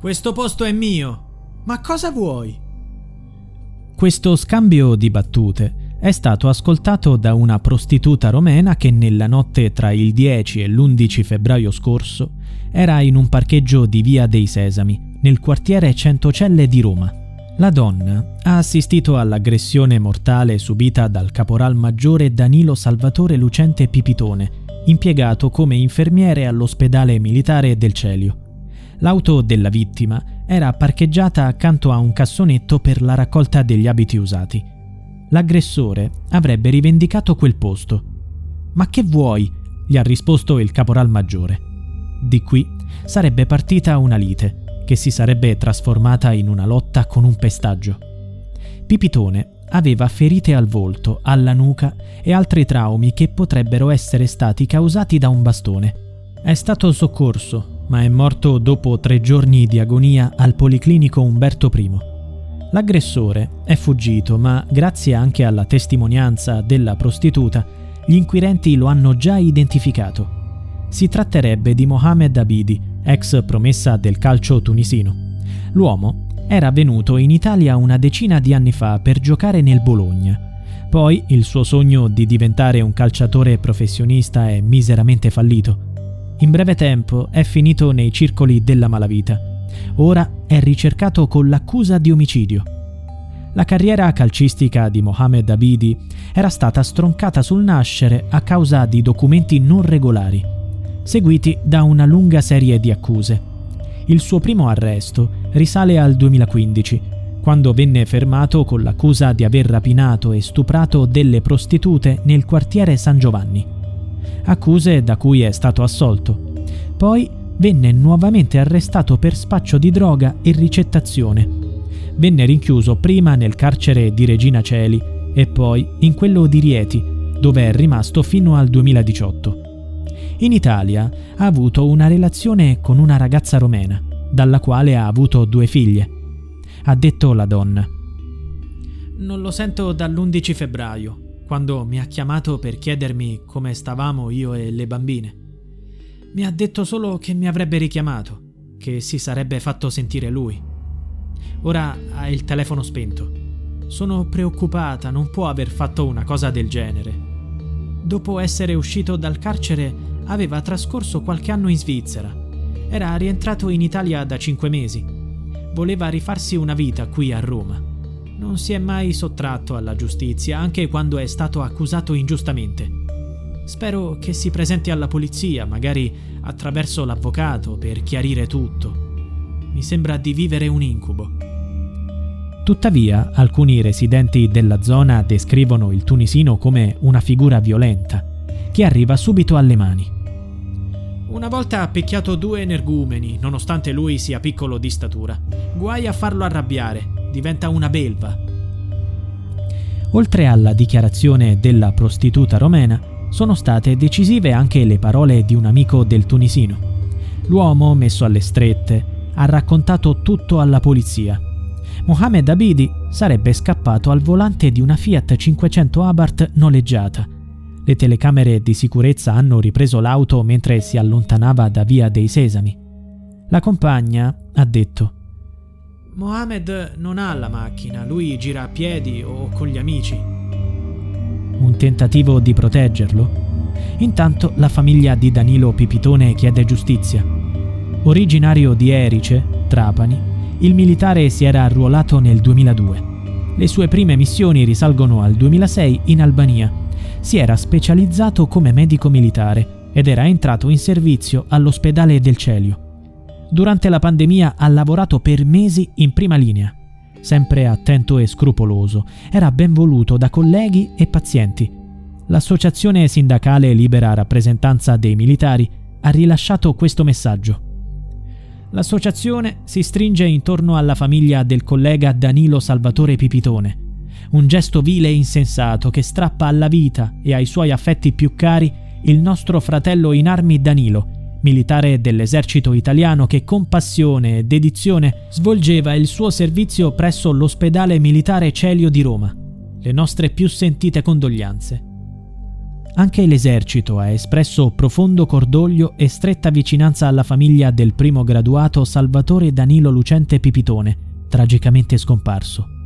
Questo posto è mio. Ma cosa vuoi? Questo scambio di battute è stato ascoltato da una prostituta romena che nella notte tra il 10 e l'11 febbraio scorso era in un parcheggio di Via dei Sesami, nel quartiere Centocelle di Roma. La donna ha assistito all'aggressione mortale subita dal caporal maggiore Danilo Salvatore Lucente Pipitone, impiegato come infermiere all'ospedale militare del Celio. L'auto della vittima era parcheggiata accanto a un cassonetto per la raccolta degli abiti usati. L'aggressore avrebbe rivendicato quel posto. Ma che vuoi? gli ha risposto il caporal maggiore. Di qui sarebbe partita una lite che si sarebbe trasformata in una lotta con un pestaggio. Pipitone aveva ferite al volto, alla nuca e altri traumi che potrebbero essere stati causati da un bastone. È stato soccorso, ma è morto dopo tre giorni di agonia al Policlinico Umberto I. L'aggressore è fuggito, ma grazie anche alla testimonianza della prostituta, gli inquirenti lo hanno già identificato. Si tratterebbe di Mohamed Abidi, ex promessa del calcio tunisino. L'uomo era venuto in Italia una decina di anni fa per giocare nel Bologna. Poi il suo sogno di diventare un calciatore professionista è miseramente fallito. In breve tempo è finito nei circoli della malavita. Ora è ricercato con l'accusa di omicidio. La carriera calcistica di Mohamed Abidi era stata stroncata sul nascere a causa di documenti non regolari seguiti da una lunga serie di accuse. Il suo primo arresto risale al 2015, quando venne fermato con l'accusa di aver rapinato e stuprato delle prostitute nel quartiere San Giovanni. Accuse da cui è stato assolto. Poi venne nuovamente arrestato per spaccio di droga e ricettazione. Venne rinchiuso prima nel carcere di Regina Celi e poi in quello di Rieti, dove è rimasto fino al 2018. In Italia ha avuto una relazione con una ragazza romena, dalla quale ha avuto due figlie. Ha detto la donna. Non lo sento dall'11 febbraio, quando mi ha chiamato per chiedermi come stavamo io e le bambine. Mi ha detto solo che mi avrebbe richiamato, che si sarebbe fatto sentire lui. Ora ha il telefono spento. Sono preoccupata, non può aver fatto una cosa del genere. Dopo essere uscito dal carcere aveva trascorso qualche anno in Svizzera. Era rientrato in Italia da cinque mesi. Voleva rifarsi una vita qui a Roma. Non si è mai sottratto alla giustizia, anche quando è stato accusato ingiustamente. Spero che si presenti alla polizia, magari attraverso l'avvocato, per chiarire tutto. Mi sembra di vivere un incubo. Tuttavia, alcuni residenti della zona descrivono il tunisino come una figura violenta, che arriva subito alle mani. Una volta ha picchiato due energumeni, nonostante lui sia piccolo di statura. Guai a farlo arrabbiare, diventa una belva. Oltre alla dichiarazione della prostituta romena, sono state decisive anche le parole di un amico del tunisino. L'uomo, messo alle strette, ha raccontato tutto alla polizia. Mohamed Abidi sarebbe scappato al volante di una Fiat 500 Abarth noleggiata le telecamere di sicurezza hanno ripreso l'auto mentre si allontanava da via dei Sesami. La compagna ha detto Mohamed non ha la macchina, lui gira a piedi o con gli amici. Un tentativo di proteggerlo? Intanto la famiglia di Danilo Pipitone chiede giustizia. Originario di Erice, Trapani, il militare si era arruolato nel 2002. Le sue prime missioni risalgono al 2006 in Albania si era specializzato come medico militare ed era entrato in servizio all'ospedale del Celio. Durante la pandemia ha lavorato per mesi in prima linea. Sempre attento e scrupoloso, era ben voluto da colleghi e pazienti. L'associazione sindacale Libera Rappresentanza dei Militari ha rilasciato questo messaggio. L'associazione si stringe intorno alla famiglia del collega Danilo Salvatore Pipitone, un gesto vile e insensato che strappa alla vita e ai suoi affetti più cari il nostro fratello in armi Danilo, militare dell'esercito italiano che con passione e dedizione svolgeva il suo servizio presso l'ospedale militare Celio di Roma. Le nostre più sentite condoglianze. Anche l'esercito ha espresso profondo cordoglio e stretta vicinanza alla famiglia del primo graduato Salvatore Danilo Lucente Pipitone, tragicamente scomparso.